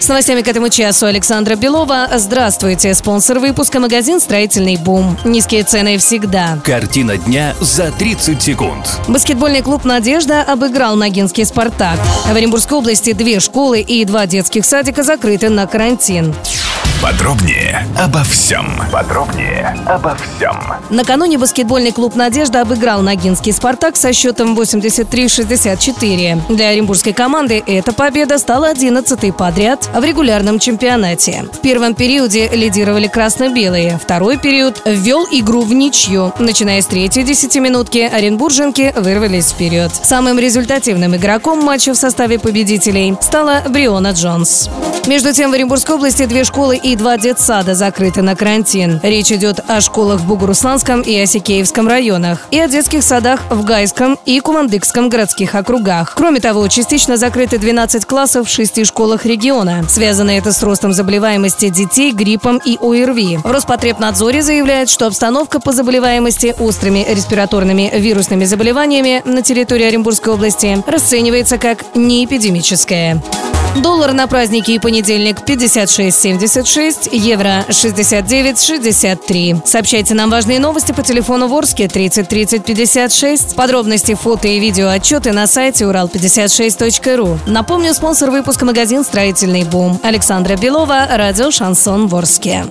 С новостями к этому часу Александра Белова. Здравствуйте. Спонсор выпуска магазин «Строительный бум». Низкие цены всегда. Картина дня за 30 секунд. Баскетбольный клуб «Надежда» обыграл Ногинский «Спартак». В Оренбургской области две школы и два детских садика закрыты на карантин. Подробнее обо всем. Подробнее обо всем. Накануне баскетбольный клуб «Надежда» обыграл Ногинский «Спартак» со счетом 83-64. Для оренбургской команды эта победа стала 11-й подряд в регулярном чемпионате. В первом периоде лидировали красно-белые. Второй период ввел игру в ничью. Начиная с третьей десятиминутки, оренбурженки вырвались вперед. Самым результативным игроком матча в составе победителей стала Бриона Джонс. Между тем, в Оренбургской области две школы и два детсада закрыты на карантин. Речь идет о школах в Бугурусланском и Осикеевском районах, и о детских садах в Гайском и Кумандыкском городских округах. Кроме того, частично закрыты 12 классов в шести школах региона. Связано это с ростом заболеваемости детей гриппом и ОРВИ. В Роспотребнадзоре заявляют, что обстановка по заболеваемости острыми респираторными вирусными заболеваниями на территории Оренбургской области расценивается как неэпидемическая. Доллар на праздники и понедельник 56.76, евро 69.63. Сообщайте нам важные новости по телефону Ворске 30 30 56. Подробности, фото и видео отчеты на сайте урал56.ру. Напомню, спонсор выпуска магазин «Строительный бум». Александра Белова, радио «Шансон Ворске».